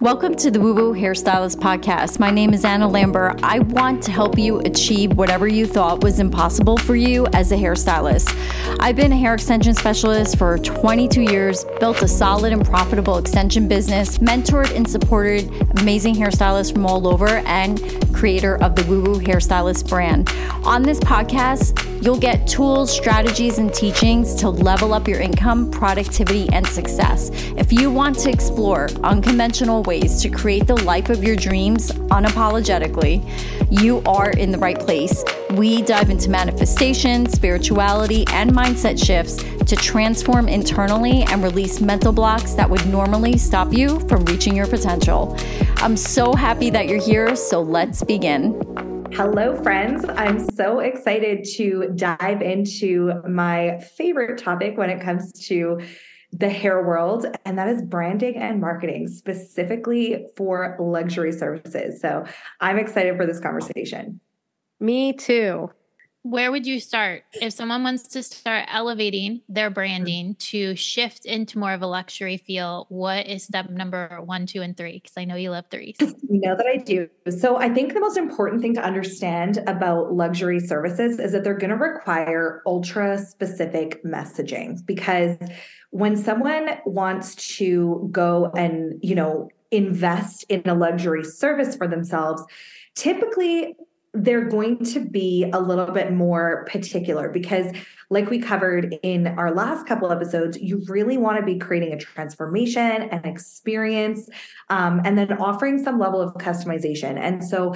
Welcome to the Woo Woo Hairstylist Podcast. My name is Anna Lambert. I want to help you achieve whatever you thought was impossible for you as a hairstylist. I've been a hair extension specialist for 22 years, built a solid and profitable extension business, mentored and supported amazing hairstylists from all over, and creator of the Woo Woo Hairstylist brand. On this podcast, you'll get tools, strategies, and teachings to level up your income, productivity, and success. If you want to explore unconventional ways to create the life of your dreams unapologetically, you are in the right place. We dive into manifestation, spirituality, and mindset shifts to transform internally and release mental blocks that would normally stop you from reaching your potential. I'm so happy that you're here, so let's begin. Hello, friends. I'm so excited to dive into my favorite topic when it comes to the hair world, and that is branding and marketing, specifically for luxury services. So I'm excited for this conversation. Me too. Where would you start if someone wants to start elevating their hmm. branding to shift into more of a luxury feel? What is step number one, two, and three? Because I know you love threes. You know that I do. So I think the most important thing to understand about luxury services is that they're going to require ultra specific messaging because when someone wants to go and, you know, invest in a luxury service for themselves, typically they're going to be a little bit more particular because like we covered in our last couple episodes you really want to be creating a transformation and experience um, and then offering some level of customization. And so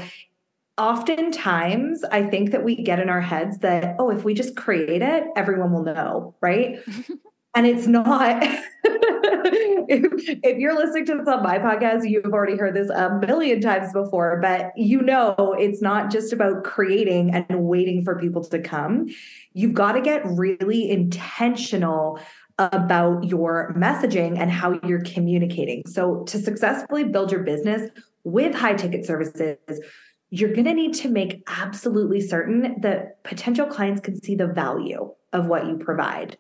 oftentimes i think that we get in our heads that oh if we just create it everyone will know right and it's not if, if, you're listening to this on my podcast you've already heard this a million times before but you know it's not just about creating and waiting for people to come. You've got to get really intentional about your messaging and how you're communicating. So to successfully build your business with high ticket services you're going to need to make absolutely certain that potential clients can see the value of what you provide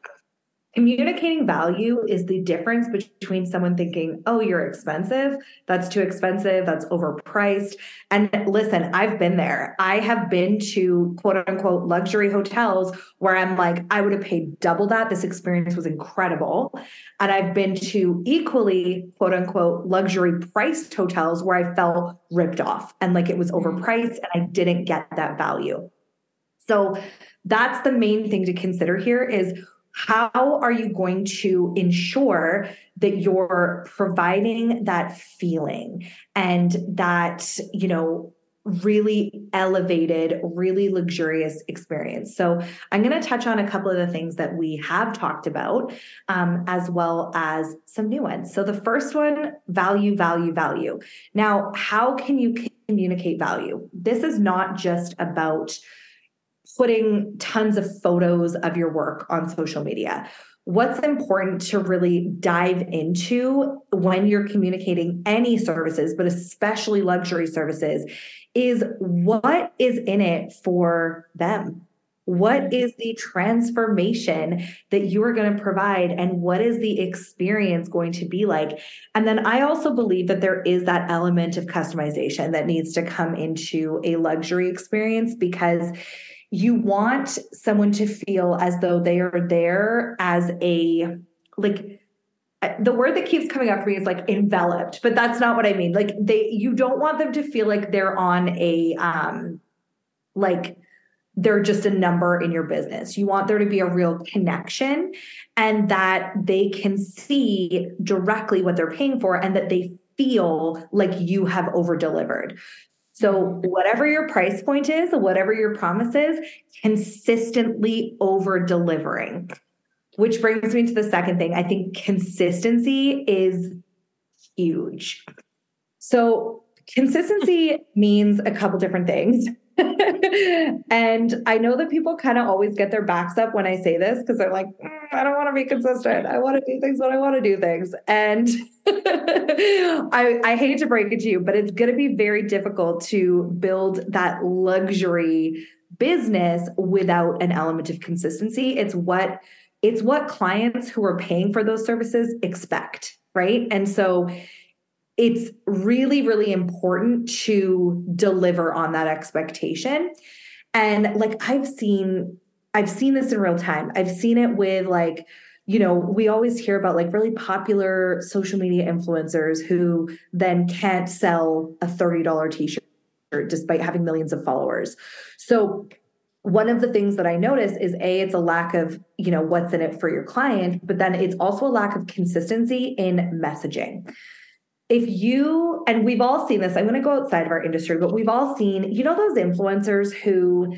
Communicating value is the difference between someone thinking, oh, you're expensive, that's too expensive, that's overpriced. And listen, I've been there. I have been to quote unquote luxury hotels where I'm like, I would have paid double that. This experience was incredible. And I've been to equally quote unquote luxury priced hotels where I felt ripped off and like it was mm. overpriced and I didn't get that value. So that's the main thing to consider here is how are you going to ensure that you're providing that feeling and that you know really elevated really luxurious experience? So i'm going to touch on a couple of the things that we have talked about um, as well as some new ones. So the first one value value value. Now how can you communicate value? This is not just about putting tons of photos of your work on social media. What's important to really dive into when you're communicating any services, but especially luxury services, is what is in it for them? What is the transformation that you are going to provide, and what is the experience going to be like? And then I also believe that there is that element of customization that needs to come into a luxury experience because you want someone to feel as though they are there as a like the word that keeps coming up for me is like enveloped but that's not what i mean. Like they you don't want them to feel like they're on a um like they're just a number in your business. You want there to be a real connection and that they can see directly what they're paying for and that they feel like you have over delivered so, whatever your price point is, whatever your promise is, consistently over delivering. Which brings me to the second thing. I think consistency is huge. So, consistency means a couple different things. and I know that people kind of always get their backs up when I say this because they're like, mm, I don't want to be consistent. I want to do things when I want to do things. And I, I hate to break it to you, but it's going to be very difficult to build that luxury business without an element of consistency. It's what it's what clients who are paying for those services expect, right? And so it's really, really important to deliver on that expectation. And like I've seen, I've seen this in real time. I've seen it with like, you know, we always hear about like really popular social media influencers who then can't sell a $30 t shirt despite having millions of followers. So, one of the things that I notice is a it's a lack of, you know, what's in it for your client, but then it's also a lack of consistency in messaging if you and we've all seen this i'm going to go outside of our industry but we've all seen you know those influencers who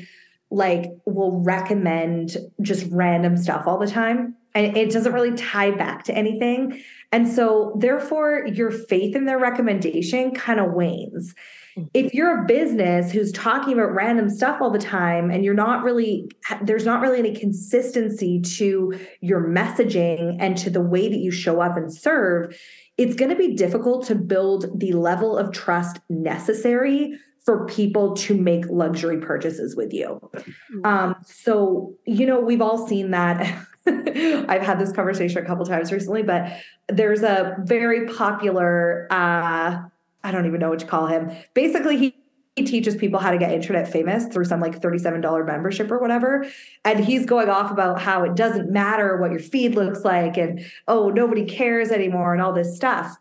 like will recommend just random stuff all the time? And it doesn't really tie back to anything. And so therefore your faith in their recommendation kind of wanes. Mm. if you're a business who's talking about random stuff all the time and you're not really there's not really any consistency to your messaging and to the way that you show up and serve it's going to be difficult to build the level of trust necessary for people to make luxury purchases with you. Mm-hmm. Um, so, you know, we've all seen that. I've had this conversation a couple times recently, but there's a very popular, uh, I don't even know what to call him. Basically, he he teaches people how to get internet famous through some like $37 membership or whatever. And he's going off about how it doesn't matter what your feed looks like and oh, nobody cares anymore and all this stuff.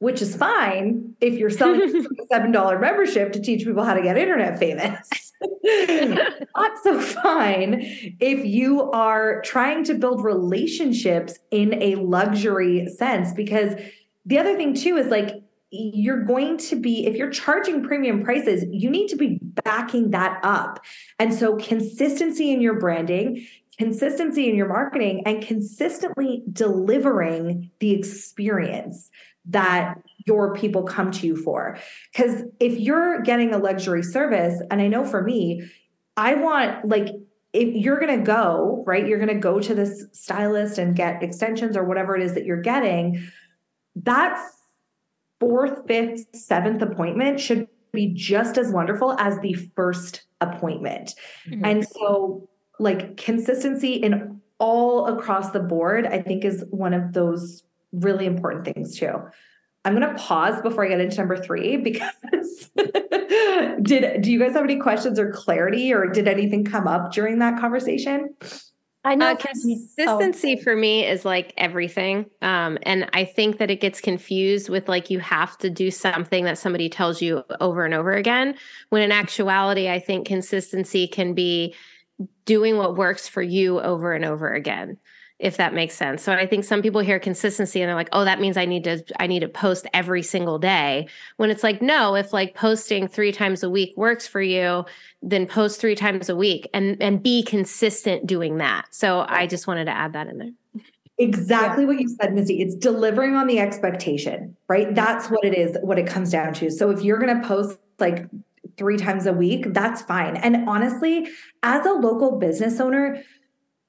Which is fine if you're selling a $7 membership to teach people how to get internet famous. Not so fine if you are trying to build relationships in a luxury sense. Because the other thing, too, is like you're going to be if you're charging premium prices you need to be backing that up. And so consistency in your branding consistency in your marketing and consistently delivering the experience that your people come to you for. Because if you're getting a luxury service and i know for me i want like if you're going to go right you're going to go to this stylist and get extensions or whatever it is that you're getting that's fourth, fifth, seventh appointment should be just as wonderful as the first appointment. Mm-hmm. And so, like, consistency in all across the board, I think, is one of those really important things, too. I'm going to pause before I get into number three because did do you guys have any questions or clarity, or did anything come up during that conversation? I know uh, consistency oh. for me is like everything. Um, and I think that it gets confused with like you have to do something that somebody tells you over and over again. When in actuality, I think consistency can be doing what works for you over and over again if that makes sense. So I think some people hear consistency and they're like, "Oh, that means I need to I need to post every single day." When it's like, "No, if like posting 3 times a week works for you, then post 3 times a week and and be consistent doing that." So I just wanted to add that in there. Exactly yeah. what you said, Misty. It's delivering on the expectation, right? That's what it is, what it comes down to. So if you're going to post like three times a week, that's fine. And honestly, as a local business owner,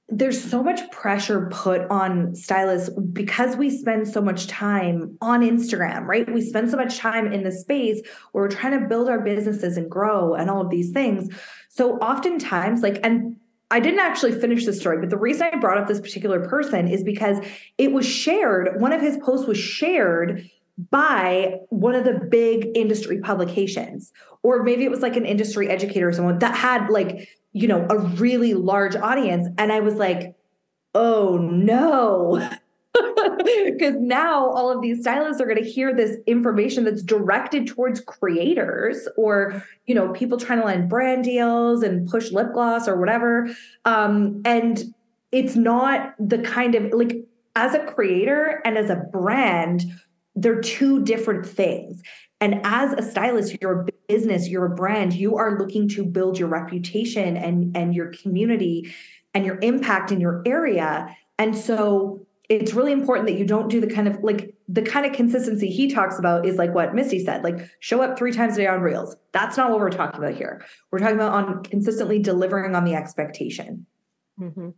there's so much pressure put on stylists because we spend so much time on Instagram, right? We spend so much time in the space where we're trying to build our businesses and grow and all of these things. So oftentimes, like, and I didn't actually finish the story, but the reason I brought up this particular person is because it was shared, one of his posts was shared by one of the big industry publications or maybe it was like an industry educator or someone that had like you know, a really large audience. And I was like, oh no. Because now all of these stylists are going to hear this information that's directed towards creators or, you know, people trying to land brand deals and push lip gloss or whatever. Um, and it's not the kind of like as a creator and as a brand, they're two different things. And as a stylist, you're a business, you're a brand, you are looking to build your reputation and, and your community and your impact in your area. And so it's really important that you don't do the kind of like the kind of consistency he talks about is like what Misty said, like show up three times a day on Reels. That's not what we're talking about here. We're talking about on consistently delivering on the expectation. Mm-hmm.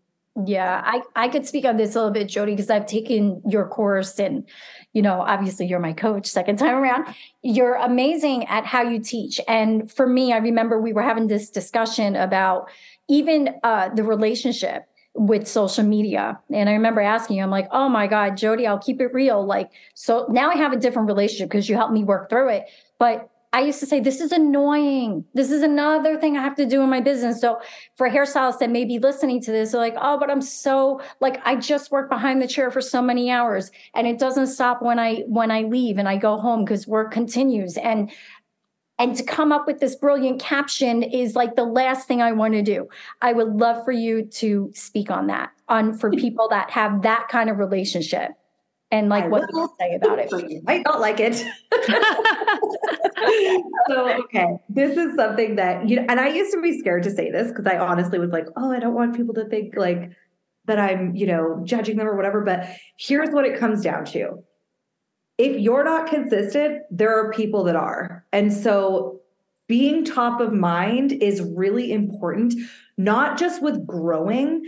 Yeah, I, I could speak on this a little bit, Jodie, because I've taken your course and, you know, obviously you're my coach second time around. You're amazing at how you teach. And for me, I remember we were having this discussion about even uh, the relationship with social media. And I remember asking you, I'm like, oh my God, Jodie, I'll keep it real. Like, so now I have a different relationship because you helped me work through it. But I used to say, this is annoying. This is another thing I have to do in my business. So for hairstylists that may be listening to this, they're like, oh, but I'm so like I just work behind the chair for so many hours and it doesn't stop when I when I leave and I go home because work continues. And and to come up with this brilliant caption is like the last thing I want to do. I would love for you to speak on that, on for hmm. people that have that kind of relationship and like I what will. you say about it. You might not like it. so okay, this is something that you know, and I used to be scared to say this because I honestly was like, oh, I don't want people to think like that I'm, you know, judging them or whatever. But here's what it comes down to if you're not consistent, there are people that are. And so being top of mind is really important, not just with growing,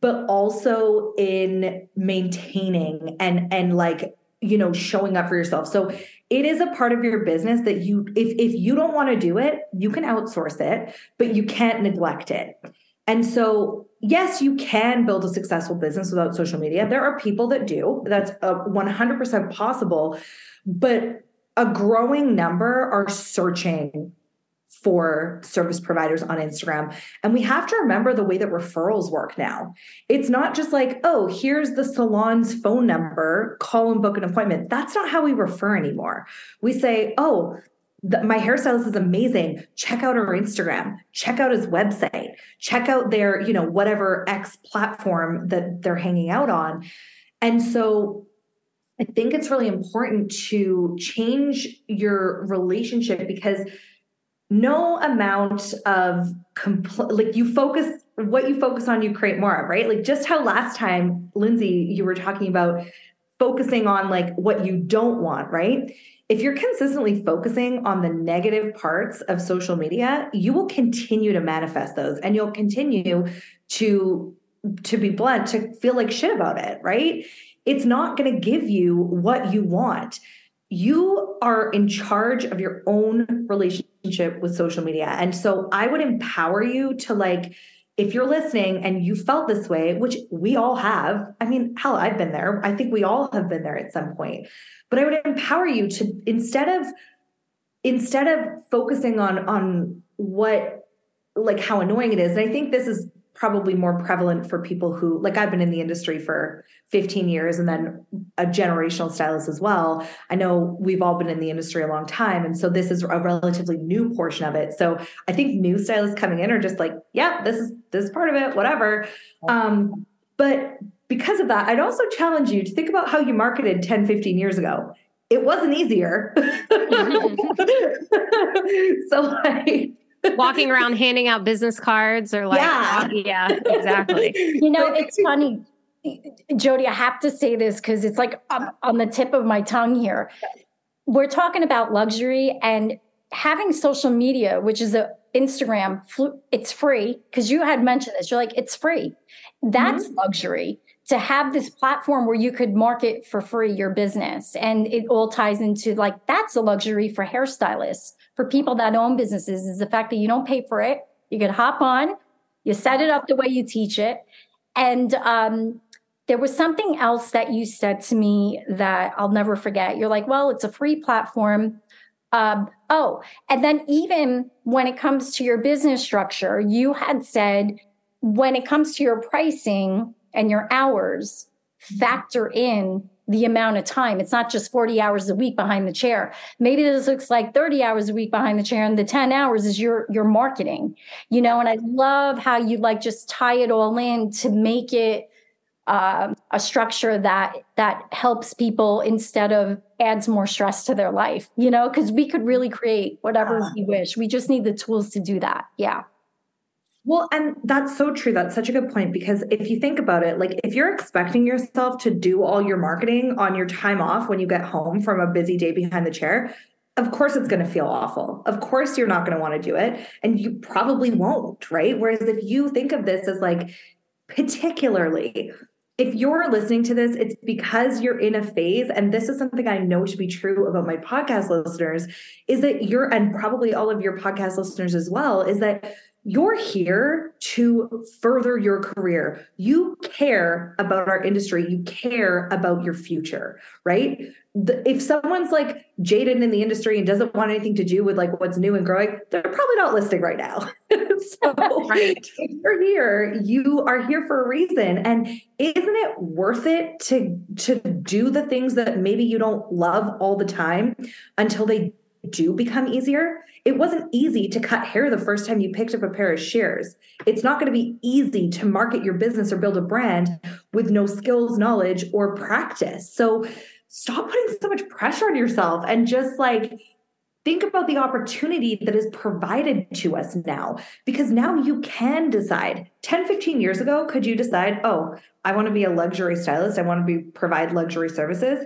but also in maintaining and and like you know showing up for yourself so it is a part of your business that you if if you don't want to do it you can outsource it but you can't neglect it and so, yes, you can build a successful business without social media. There are people that do. That's a 100% possible. But a growing number are searching for service providers on Instagram. And we have to remember the way that referrals work now. It's not just like, oh, here's the salon's phone number, call and book an appointment. That's not how we refer anymore. We say, oh, the, my hairstylist is amazing. Check out her Instagram. Check out his website. Check out their, you know, whatever X platform that they're hanging out on. And so I think it's really important to change your relationship because no amount of compl- like you focus what you focus on you create more of right like just how last time Lindsey you were talking about focusing on like what you don't want right if you're consistently focusing on the negative parts of social media, you will continue to manifest those and you'll continue to to be blunt to feel like shit about it, right? It's not going to give you what you want. You are in charge of your own relationship with social media. And so I would empower you to like if you're listening and you felt this way, which we all have, I mean, hell, I've been there. I think we all have been there at some point. But I would empower you to instead of instead of focusing on on what like how annoying it is, and I think this is probably more prevalent for people who like I've been in the industry for 15 years and then a generational stylist as well. I know we've all been in the industry a long time and so this is a relatively new portion of it. So I think new stylists coming in are just like, yeah, this is this is part of it, whatever. Um but because of that, I'd also challenge you to think about how you marketed 10, 15 years ago. It wasn't easier. so like walking around handing out business cards or like yeah, yeah exactly. You know it's funny. Jodie i have to say this because it's like on, on the tip of my tongue here. We're talking about luxury and having social media which is a instagram it's free because you had mentioned this. You're like it's free. That's mm-hmm. luxury to have this platform where you could market for free your business and it all ties into like that's a luxury for hairstylists for people that own businesses is the fact that you don't pay for it. You can hop on, you set it up the way you teach it. And um, there was something else that you said to me that I'll never forget. You're like, well, it's a free platform. Um, oh, and then even when it comes to your business structure, you had said when it comes to your pricing and your hours, factor in the amount of time. It's not just 40 hours a week behind the chair. Maybe this looks like 30 hours a week behind the chair and the 10 hours is your your marketing. You know, and I love how you like just tie it all in to make it uh, a structure that that helps people instead of adds more stress to their life you know because we could really create whatever we wish we just need the tools to do that yeah well, and that's so true. That's such a good point because if you think about it, like if you're expecting yourself to do all your marketing on your time off when you get home from a busy day behind the chair, of course it's going to feel awful. Of course you're not going to want to do it and you probably won't, right? Whereas if you think of this as like particularly if you're listening to this, it's because you're in a phase, and this is something I know to be true about my podcast listeners, is that you're, and probably all of your podcast listeners as well, is that you're here to further your career. You care about our industry. You care about your future, right? The, if someone's like jaded in the industry and doesn't want anything to do with like what's new and growing, they're probably not listing right now. so right. if you're here, you are here for a reason. And isn't it worth it to to do the things that maybe you don't love all the time until they do become easier? It wasn't easy to cut hair the first time you picked up a pair of shears. It's not going to be easy to market your business or build a brand with no skills, knowledge, or practice. So stop putting so much pressure on yourself and just like think about the opportunity that is provided to us now because now you can decide 10 15 years ago could you decide oh i want to be a luxury stylist i want to be provide luxury services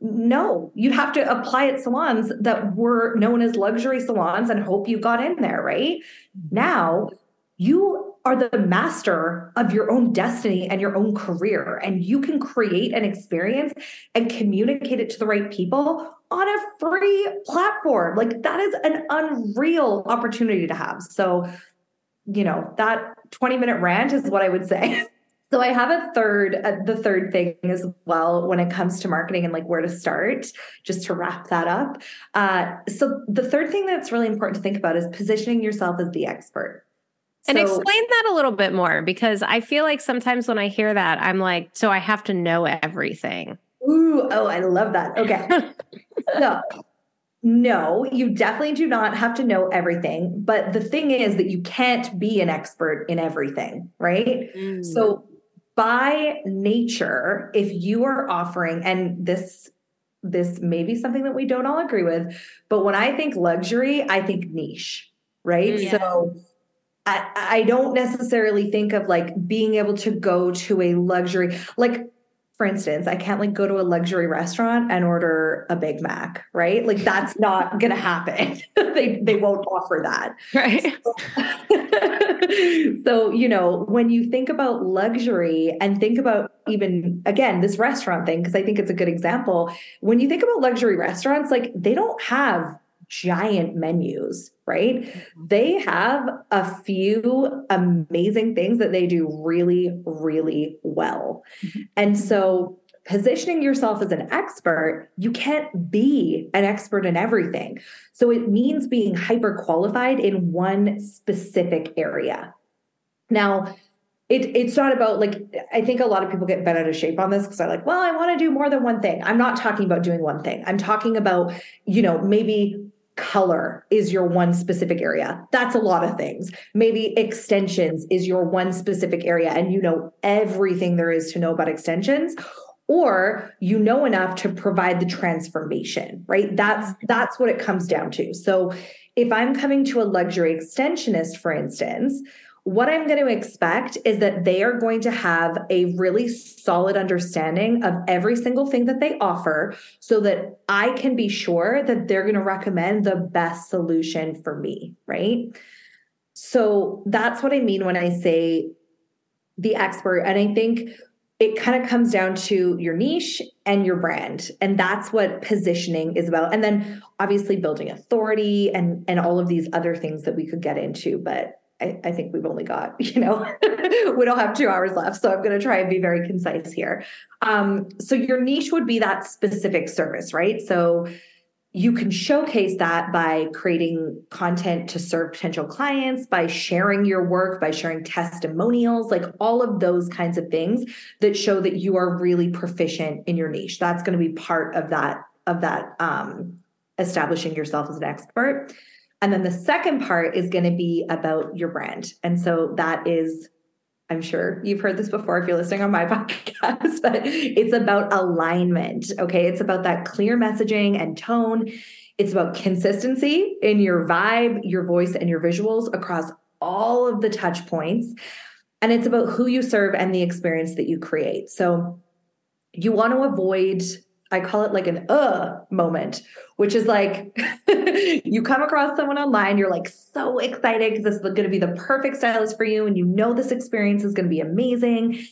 no, you'd have to apply at salons that were known as luxury salons and hope you got in there, right? Mm-hmm. Now you are the master of your own destiny and your own career, and you can create an experience and communicate it to the right people on a free platform. Like that is an unreal opportunity to have. So, you know, that 20 minute rant is what I would say. So I have a third, uh, the third thing as well when it comes to marketing and like where to start, just to wrap that up. Uh, so the third thing that's really important to think about is positioning yourself as the expert. And explain that a little bit more because I feel like sometimes when I hear that, I'm like, so I have to know everything. Ooh, oh, I love that. Okay. so no, you definitely do not have to know everything. But the thing is that you can't be an expert in everything, right? Mm. So by nature, if you are offering, and this this may be something that we don't all agree with, but when I think luxury, I think niche, right? Mm, yeah. So I, I don't necessarily think of like being able to go to a luxury, like for instance, I can't like go to a luxury restaurant and order a Big Mac, right? Like that's not going to happen. they they won't offer that. Right. So, so, you know, when you think about luxury and think about even again this restaurant thing because I think it's a good example, when you think about luxury restaurants like they don't have giant menus, right? Mm-hmm. They have a few amazing things that they do really, really well. Mm-hmm. And so, positioning yourself as an expert, you can't be an expert in everything. So, it means being hyper qualified in one specific area. Now, it, it's not about like i think a lot of people get bent out of shape on this because they're like well i want to do more than one thing i'm not talking about doing one thing i'm talking about you know maybe color is your one specific area. That's a lot of things. Maybe extensions is your one specific area and you know everything there is to know about extensions or you know enough to provide the transformation, right? That's that's what it comes down to. So if I'm coming to a luxury extensionist for instance, what I'm going to expect is that they are going to have a really solid understanding of every single thing that they offer so that I can be sure that they're going to recommend the best solution for me, right? So that's what I mean when I say the expert. And I think it kind of comes down to your niche and your brand and that's what positioning is about and then obviously building authority and and all of these other things that we could get into but I, I, think we've only got, you know, we don't have two hours left. So I'm going to try and be very concise here. Um, so your niche would be that specific service, right? So you can showcase that by creating content to serve potential clients, by sharing your work, by sharing testimonials, like all of those kinds of things that show that you are really proficient in your niche. That's going to be part of that, of that um, establishing yourself as an expert. And then the second part is going to be about your brand. And so that is, I'm sure you've heard this before if you're listening on my podcast, but it's about alignment. Okay. It's about that clear messaging and tone. It's about consistency in your vibe, your voice, and your visuals across all of the touch points. And it's about who you serve and the experience that you create. So you want to avoid I call it like an uh moment, which is like you come across someone online, you're like so excited because this is going to be the perfect stylist for you, and you know this experience is going to be amazing.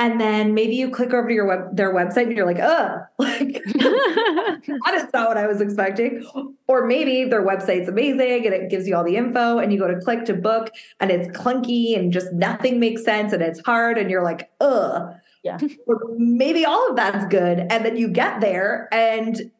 and then maybe you click over to your web their website and you're like, oh, like that is not what I was expecting. Or maybe their website's amazing and it gives you all the info and you go to click to book and it's clunky and just nothing makes sense and it's hard and you're like, ugh. Yeah. maybe all of that's good. And then you get there and th-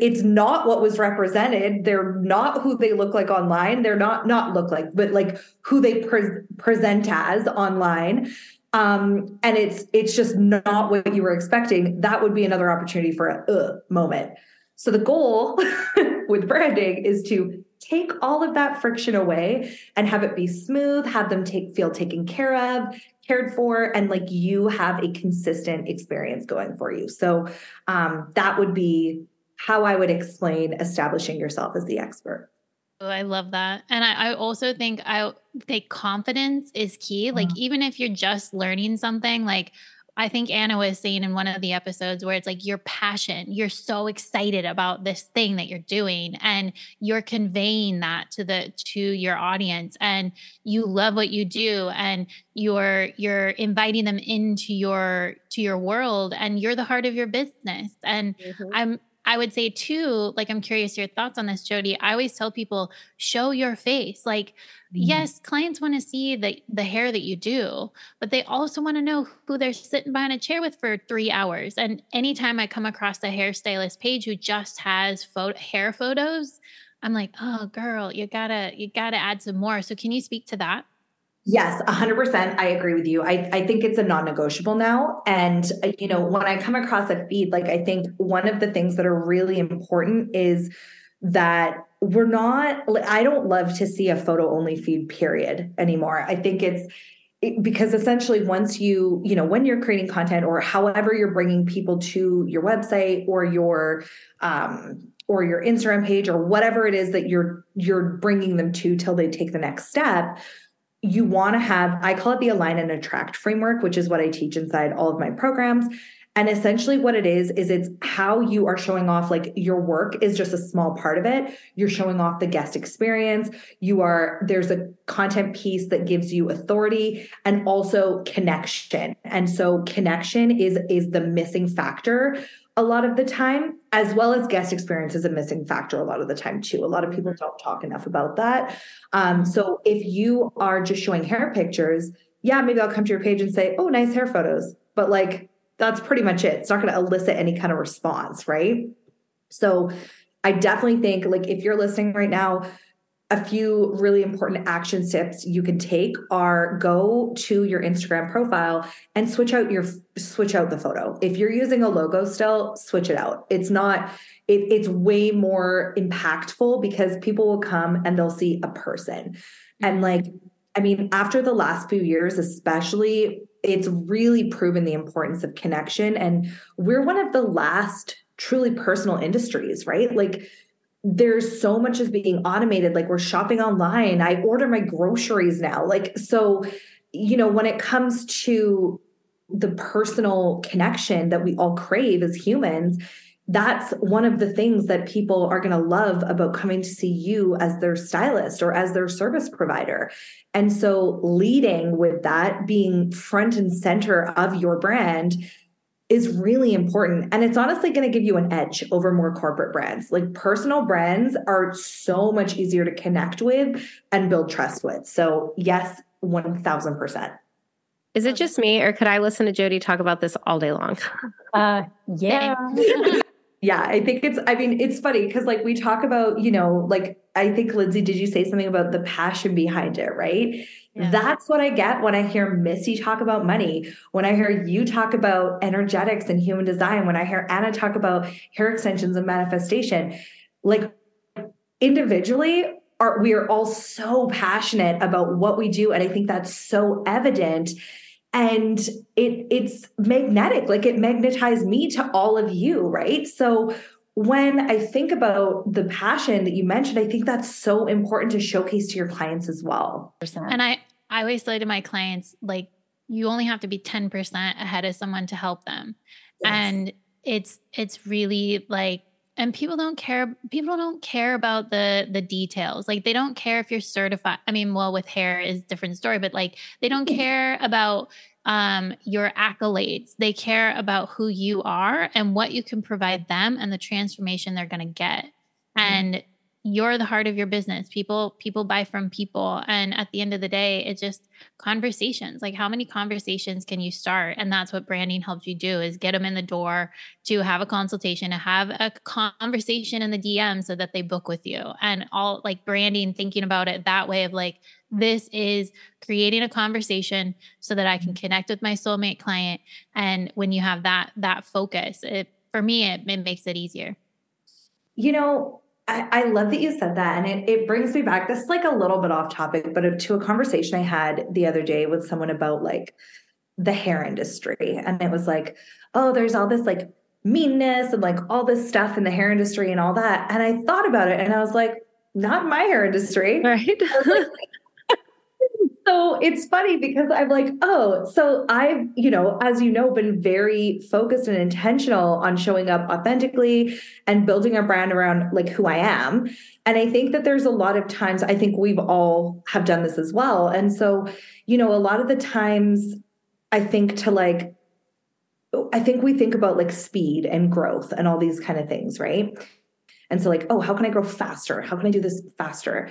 it's not what was represented. They're not who they look like online. They're not, not look like, but like who they pre- present as online um, and it's it's just not what you were expecting, that would be another opportunity for a uh, moment. So the goal with branding is to take all of that friction away and have it be smooth, have them take feel taken care of, cared for, and like you have a consistent experience going for you. So um, that would be how I would explain establishing yourself as the expert. Oh, I love that. And I, I, also think I think confidence is key. Like, mm-hmm. even if you're just learning something, like I think Anna was saying in one of the episodes where it's like your passion, you're so excited about this thing that you're doing and you're conveying that to the to your audience and you love what you do and you're you're inviting them into your to your world and you're the heart of your business. And mm-hmm. I'm I would say too, like I'm curious your thoughts on this, Jodie. I always tell people, show your face. Like, mm-hmm. yes, clients want to see the the hair that you do, but they also want to know who they're sitting behind a chair with for three hours. And anytime I come across a hairstylist page who just has photo, hair photos, I'm like, oh girl, you gotta you gotta add some more. So can you speak to that? Yes, 100%. I agree with you. I, I think it's a non negotiable now. And, uh, you know, when I come across a feed, like I think one of the things that are really important is that we're not, I don't love to see a photo only feed, period, anymore. I think it's, because essentially once you you know when you're creating content or however you're bringing people to your website or your um or your instagram page or whatever it is that you're you're bringing them to till they take the next step you want to have, I call it the align and attract framework, which is what I teach inside all of my programs. And essentially, what it is, is it's how you are showing off like your work is just a small part of it. You're showing off the guest experience. You are, there's a content piece that gives you authority and also connection. And so, connection is, is the missing factor a lot of the time, as well as guest experience is a missing factor a lot of the time too. A lot of people don't talk enough about that. Um, so if you are just showing hair pictures, yeah, maybe I'll come to your page and say, oh, nice hair photos. But like that's pretty much it. It's not going to elicit any kind of response, right? So I definitely think like if you're listening right now, a few really important action steps you can take are go to your Instagram profile and switch out your switch out the photo. If you're using a logo still, switch it out. It's not it, it's way more impactful because people will come and they'll see a person. And mm-hmm. like I mean, after the last few years, especially, it's really proven the importance of connection. And we're one of the last truly personal industries, right? Like there's so much is being automated like we're shopping online i order my groceries now like so you know when it comes to the personal connection that we all crave as humans that's one of the things that people are going to love about coming to see you as their stylist or as their service provider. And so, leading with that, being front and center of your brand, is really important. And it's honestly going to give you an edge over more corporate brands. Like personal brands are so much easier to connect with and build trust with. So, yes, 1000%. Is it just me, or could I listen to Jodie talk about this all day long? Uh, yeah. yeah, I think it's, I mean, it's funny because like we talk about, you know, like I think, Lindsey, did you say something about the passion behind it, right? Yeah. That's what I get when I hear Misty talk about money, when I hear you talk about energetics and human design, when I hear Anna talk about hair extensions and manifestation. Like individually, are we are all so passionate about what we do. And I think that's so evident. And it it's magnetic, like it magnetized me to all of you, right? So when I think about the passion that you mentioned, I think that's so important to showcase to your clients as well. And I, I always say to my clients, like, you only have to be 10% ahead of someone to help them. Yes. And it's, it's really like, and people don't care people don't care about the the details like they don't care if you're certified i mean well with hair is different story but like they don't care about um, your accolades. They care about who you are and what you can provide them and the transformation they're going to get. And you're the heart of your business. People people buy from people. And at the end of the day it's just conversations. Like how many conversations can you start? And that's what branding helps you do is get them in the door to have a consultation to have a conversation in the dm so that they book with you. And all like branding thinking about it that way of like this is creating a conversation so that i can mm-hmm. connect with my soulmate client. And when you have that that focus it for me it, it makes it easier. You know I, I, love that you said that. And it, it brings me back. This is like a little bit off topic, but to a conversation I had the other day with someone about like the hair industry. And it was like, oh, there's all this like meanness and like all this stuff in the hair industry and all that. And I thought about it and I was like, not my hair industry. Right. so it's funny because I'm like, oh, so I've, you know, as you know, been very focused and intentional on showing up authentically and building a brand around like who I am. And I think that there's a lot of times, I think we've all have done this as well. And so, you know, a lot of the times I think to like, I think we think about like speed and growth and all these kind of things, right? And so, like, oh, how can I grow faster? How can I do this faster?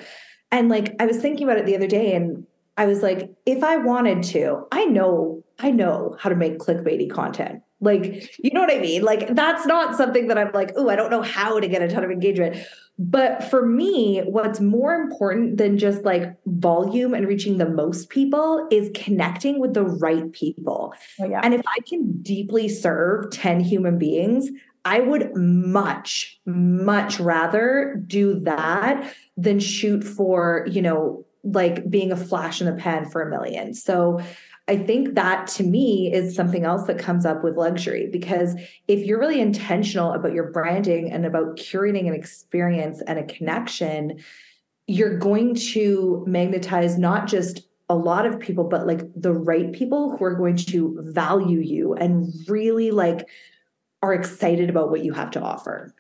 And like, I was thinking about it the other day, and I was like, if I wanted to, I know, I know how to make clickbaity content. Like, you know what I mean? Like, that's not something that I'm like, oh, I don't know how to get a ton of engagement. But for me, what's more important than just like volume and reaching the most people is connecting with the right people. Oh, yeah. And if I can deeply serve 10 human beings, I would much, much rather do that than shoot for, you know, like being a flash in the pan for a million. So I think that to me is something else that comes up with luxury because if you're really intentional about your branding and about curating an experience and a connection, you're going to magnetize not just a lot of people, but like the right people who are going to value you and really like are excited about what you have to offer.